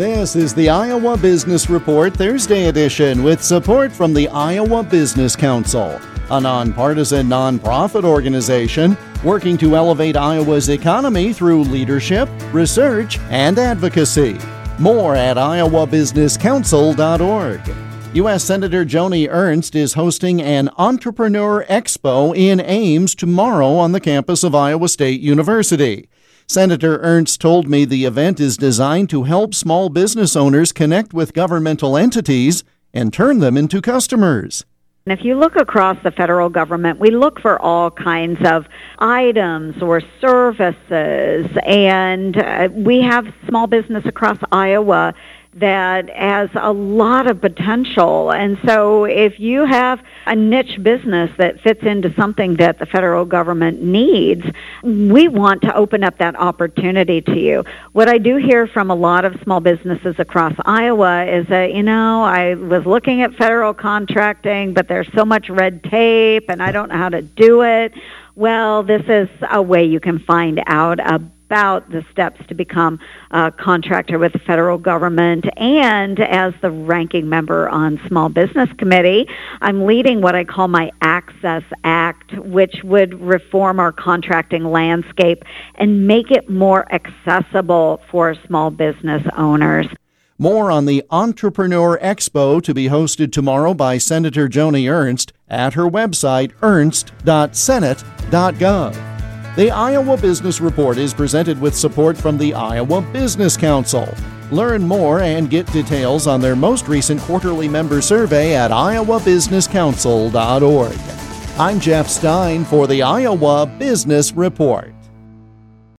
This is the Iowa Business Report Thursday edition with support from the Iowa Business Council, a nonpartisan nonprofit organization working to elevate Iowa's economy through leadership, research, and advocacy. More at iowabusinesscouncil.org. U.S. Senator Joni Ernst is hosting an Entrepreneur Expo in Ames tomorrow on the campus of Iowa State University. Senator Ernst told me the event is designed to help small business owners connect with governmental entities and turn them into customers. And if you look across the federal government, we look for all kinds of items or services, and uh, we have small business across Iowa that has a lot of potential. And so if you have a niche business that fits into something that the federal government needs, we want to open up that opportunity to you. What I do hear from a lot of small businesses across Iowa is that, you know, I was looking at federal contracting, but there's so much red tape and I don't know how to do it. Well, this is a way you can find out about about the steps to become a contractor with the federal government. And as the ranking member on Small Business Committee, I'm leading what I call my Access Act, which would reform our contracting landscape and make it more accessible for small business owners. More on the Entrepreneur Expo to be hosted tomorrow by Senator Joni Ernst at her website ernst.senate.gov. The Iowa Business Report is presented with support from the Iowa Business Council. Learn more and get details on their most recent quarterly member survey at iowabusinesscouncil.org. I'm Jeff Stein for the Iowa Business Report.